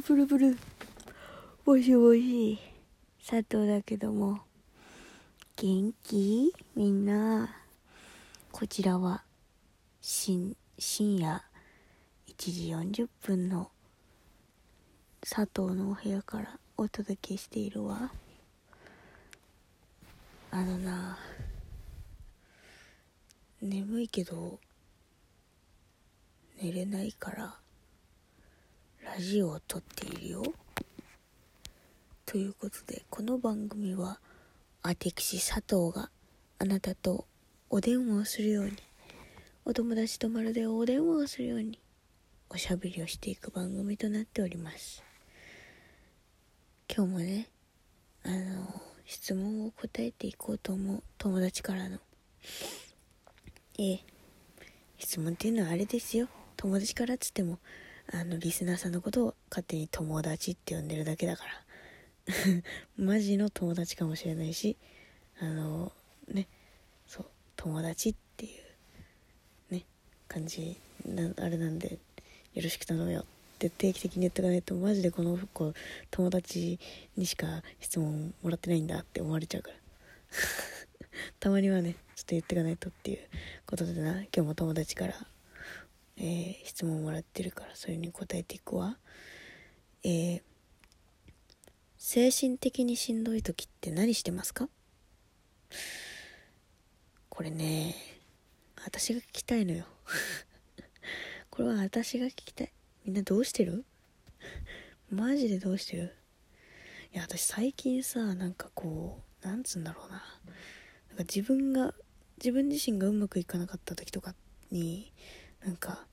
ルプルプル。もしもし佐藤だけども。元気？みんな。こちらは深深夜1時40分の佐藤のお部屋からお届けしているわ。あのな眠いけど寝れないからラジオを撮っているよ。ということでこの番組は私佐藤があなたとお電話をするようにお友達とまるでお電話をするようにおしゃべりをしていく番組となっております。今日もねあの質問を答えていこうと思う友達からのええ質問っていうのはあれですよ。友達からっつってもあのリスナーさんのことを勝手に友達って呼んでるだけだから。マジの友達かもしれないしあのねそう友達っていうね感じなあれなんでよろしく頼むよ。って定期的に言ってかないとマジでこの子友達にしか質問もらってないんだって思われちゃうから。たまにはねちょっと言ってかないとっていうことでな今日も友達から、えー、質問もらってるからそれに答えていくわ。えー、精神的にしんどい時って何してますか？これね私が聞きたいのよ。これは私が聞きたい。みんなどうしてる？マジでどうしてる？いや私最近さなんかこうなんつうんだろうな。なんか自分が自分自身がうまくいかなかった時とかになんか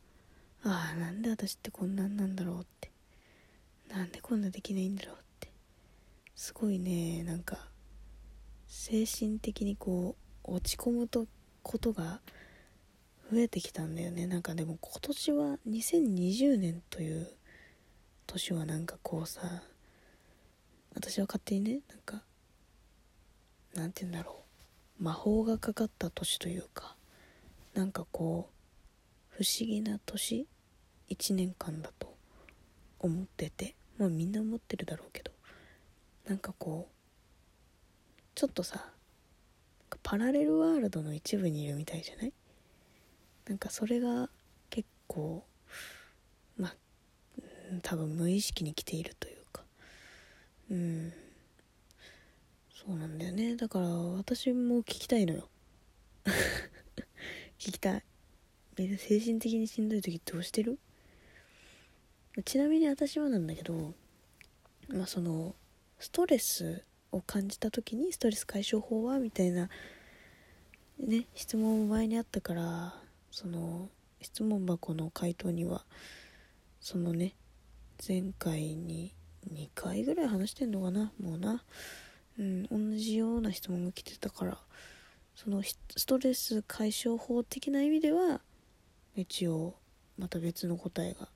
ああなんで私ってこんなんなんだろうって。なんでこんなできないんだろうって。すごいねなんか精神的にこう落ち込むとことが増えてきたんだよね。なんかでも今年は2020年という年はなんかこうさ私は勝手にねなんかなんて言うんだろう。魔法がかかった年というかなんかこう不思議な年1年間だと思っててまあみんな思ってるだろうけどなんかこうちょっとさパラレルワールドの一部にいるみたいじゃない？なんかそれが結構まあ多分無意識に来ているというか。うん。そうなんだよね。だから私も聞きたいのよ。聞きたい。みんな精神的にしんどい時どうしてる？ちなみに私はなんだけどまあそのストレスを感じた時にストレス解消法はみたいなね質問も前にあったからその質問箱の回答にはそのね前回に2回ぐらい話してんのかなもうな。うん同じような質問が来てたからそのストレス解消法的な意味では一応また別の答えが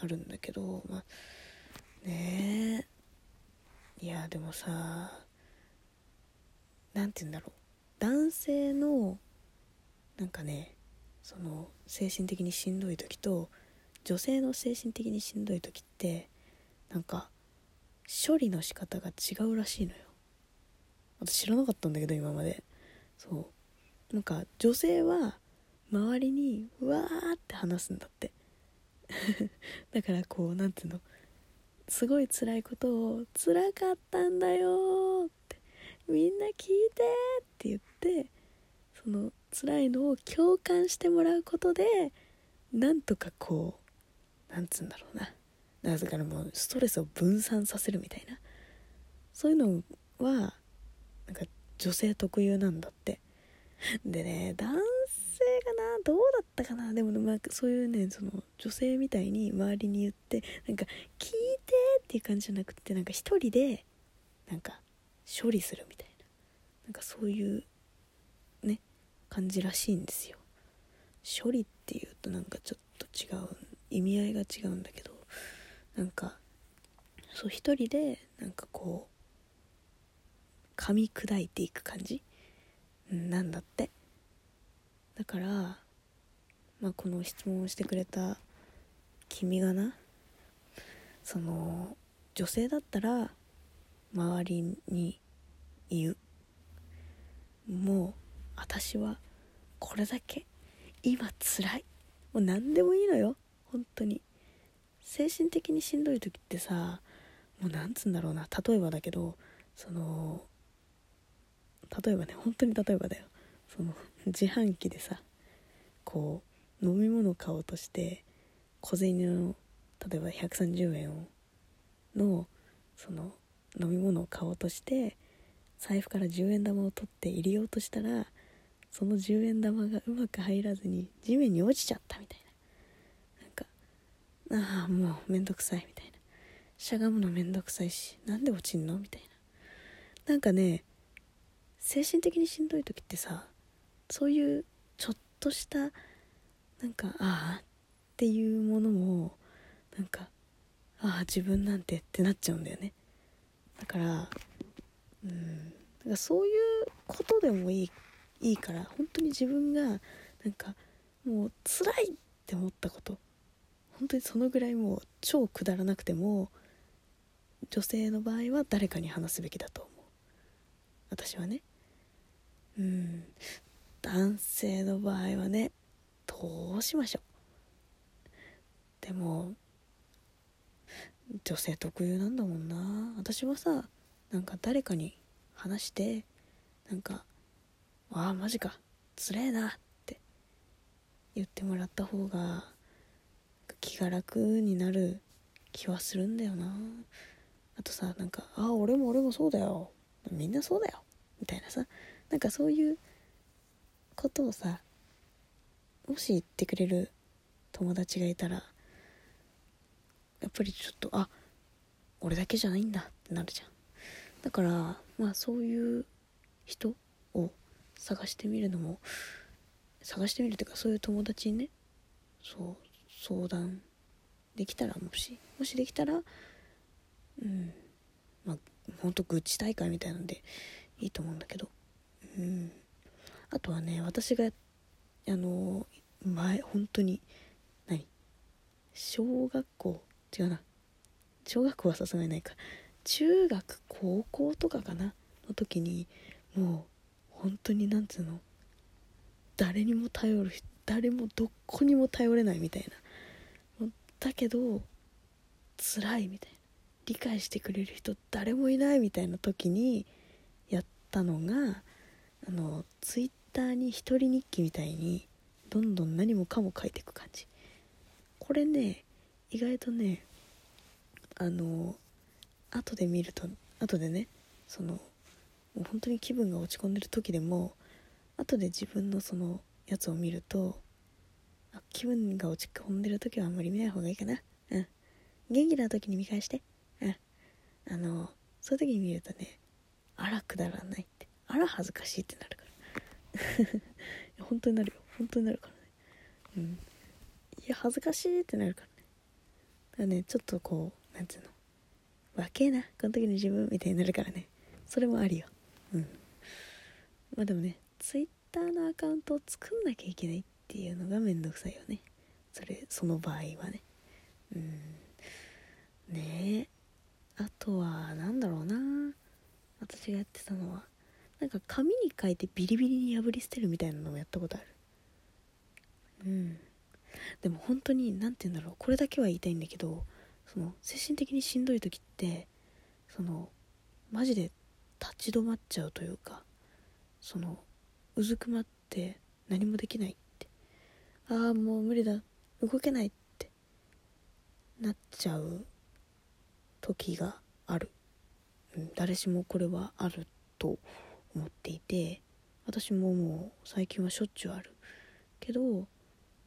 あるんだけどまあねえ。いやでもさ何て言うんだろう。男性のなんかねその精神的にしんどい時と女性の精神的にしんどい時ってなんか処理の仕方が違うらしいのよ。私知らなかったんだけど今まで。そう。なんか女性は周りにうわーって話すんだって。だからこう何ていうの？すごい辛いことを「辛かったんだよ」って「みんな聞いて」って言ってその辛いのを共感してもらうことでなんとかこうなんつうんだろうな。だからもうストレスを分散させるみたいな。そういうのはなんか女性特有なんだって。でね男性がなどうだったかな？でも、まあ、そういうねその女性みたいに周りに言ってなんか聞いてっていう感じじゃなくてなんか一人でなんか処理するみたいな。なんかそういうね感じらしいんですよ。処理っていうとなんかちょっと違う意味合いが違うんだけどなんかそう一人でなんかこう噛み砕いていく感じ？なんだって。だからまあこの質問をしてくれた君がなその女性だったら周りに言う。もう私はこれだけ今辛い。もう何でもいいのよ。本当に。精神的にしんどい時ってさもうなんつうんだろうな。例えばだけどその例えばね本当に例えばだよ。その自販機でさこう飲み物を買おうとして小銭の例えば130円をのその飲み物を買おうとして財布から10円玉を取って入れようとしたらその10円玉がうまく入らずに地面に落ちちゃったみたいな。なんかああもうめんどくさいみたいな。しゃがむのめんどくさいしなんで落ちんのみたいな。なんかね精神的にしんどい時ってさそういうちょっとしたなんかああっていうものもなんかああ自分なんてってなっちゃうんだよね。だからうんだかそういうことでもいいいいから本当に自分がなんかもう辛いって思ったこと本当にそのぐらいもう超くだらなくても女性の場合は誰かに話すべきだと思う。私はね。うん。男性の場合はねどうしましょう。でも女性特有なんだもんな。私はさなんか誰かに話してなんか「ああマジか。つれえな」って言ってもらった方が気が楽になる気はするんだよな。あとさなんか「ああ俺も俺もそうだよ。みんなそうだよ」みたいなさ。なんかそういうことをさもし言ってくれる友達がいたらやっぱりちょっとあ俺だけじゃないんだってなるじゃん。だからまあそういう人を探してみるのも探してみるというかそういう友達にねそう相談できたらもしもしできたらうんまあほんと愚痴大会みたいなんでいいと思うんだけどうん。あとはね私がやってあの前本当に何？小学校？違うな。小学校はさすがにないか。中学高校とかかな？の時にもう本当になんつうの？誰にも頼る誰もどこにも頼れないみたいな。だけど辛いみたいな。理解してくれる人誰もいないみたいな時にやったのがあのツイッターに一人日記みたいにどんどん何もかも書いていく感じ。これね意外とねあの後で見ると後でねそのもう本当に気分が落ち込んでる時でも後で自分のそのやつを見ると気分が落ち込んでる時はあんまり見ない方がいいかな。うん。元気な時に見返して。うん。あのそういう時に見るとねあらくだらないって。あら恥ずかしいってなる。本当になるよ。本当になるからね。うん。いや恥ずかしいってなるからね。だからねちょっとこうなんつうの。若えな。この時の自分みたいになるからね。それもありよ。うん。まあでもねツイッターのアカウントを作んなきゃいけないっていうのがめんどくさいよね。それその場合はね。うん。ねえ。あとは何だろうな。私がやってたのは。なんか紙に書いてビリビリに破り捨てるみたいなのもやったことある。うん。でも本当に何て言うんだろう。これだけは言いたいんだけどその精神的にしんどい時ってそのマジで立ち止まっちゃうというかそのうずくまって何もできないって。ああもう無理だ。動けないって。なっちゃう時がある、うん、誰しもこれはあると思っていて私ももう最近はしょっちゅうあるけど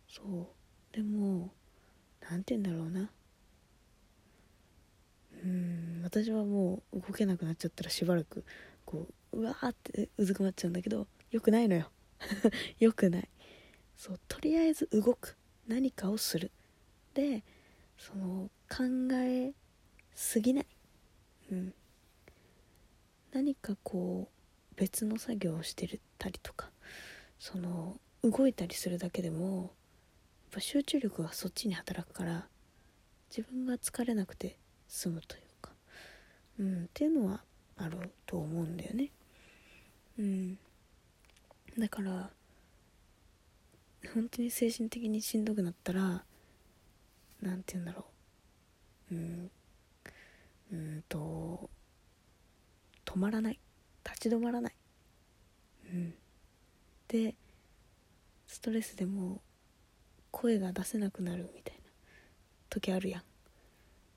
そうでも何て言うんだろうな。うん私はもう動けなくなっちゃったらしばらくこううわーってうずくまっちゃうんだけどよくないのよ。よくない。そうとりあえず動く。何かをする。でその考えすぎない。うん。何かこう別の作業をしてたりとかその動いたりするだけでもやっぱ集中力がそっちに働くから自分が疲れなくて済むというかうんっていうのはあると思うんだよね。うん。だから本当に精神的にしんどくなったら何て言うんだろう。うん。うんと止まらない。立ち止まらない。うん。でストレスでも声が出せなくなるみたいな時あるやん。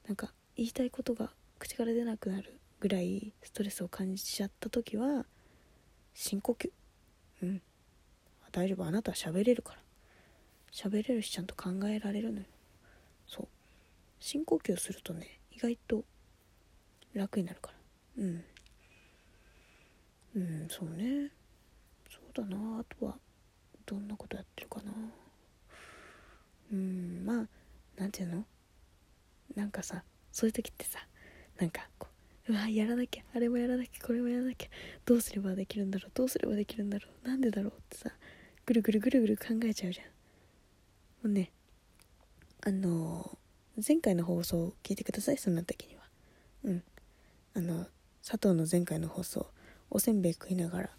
なんか言いたいことが口から出なくなるぐらいストレスを感じちゃった時は深呼吸。うん。大丈夫。あなたは喋れるから。喋れるしちゃんと考えられるのよ。そう。深呼吸するとね意外と楽になるから。うんうんそうね。そうだな。あとはどんなことやってるかな。うんまあなんていうの？なんかさそういう時ってさなんかこううわやらなきゃあれもやらなきゃこれもやらなきゃどうすればできるんだろうどうすればできるんだろうなんでだろうってさぐるぐるぐるぐる考えちゃうじゃん。もうねあの、前回の放送を聞いてくださいそんな時には。うん。あの佐藤の前回の放送。おせんべい食いながら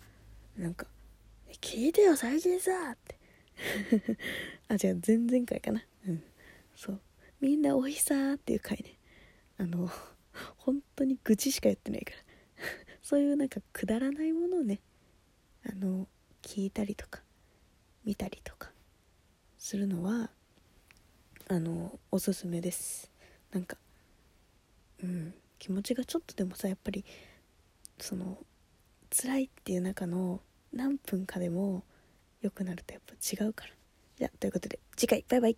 なんか「聞いてよ最近さ」って。あ違う前々回かな。うん。そう。みんなおいしさっていう回ね。あの本当に愚痴しか言ってないから。そういうなんかくだらないものをねあの聞いたりとか見たりとかするのはあのおすすめです。なんかうん。気持ちがちょっとでもさやっぱりその辛いっていう中の何分かでも良くなるとやっぱ違うから。じゃあということで次回。バイバイ。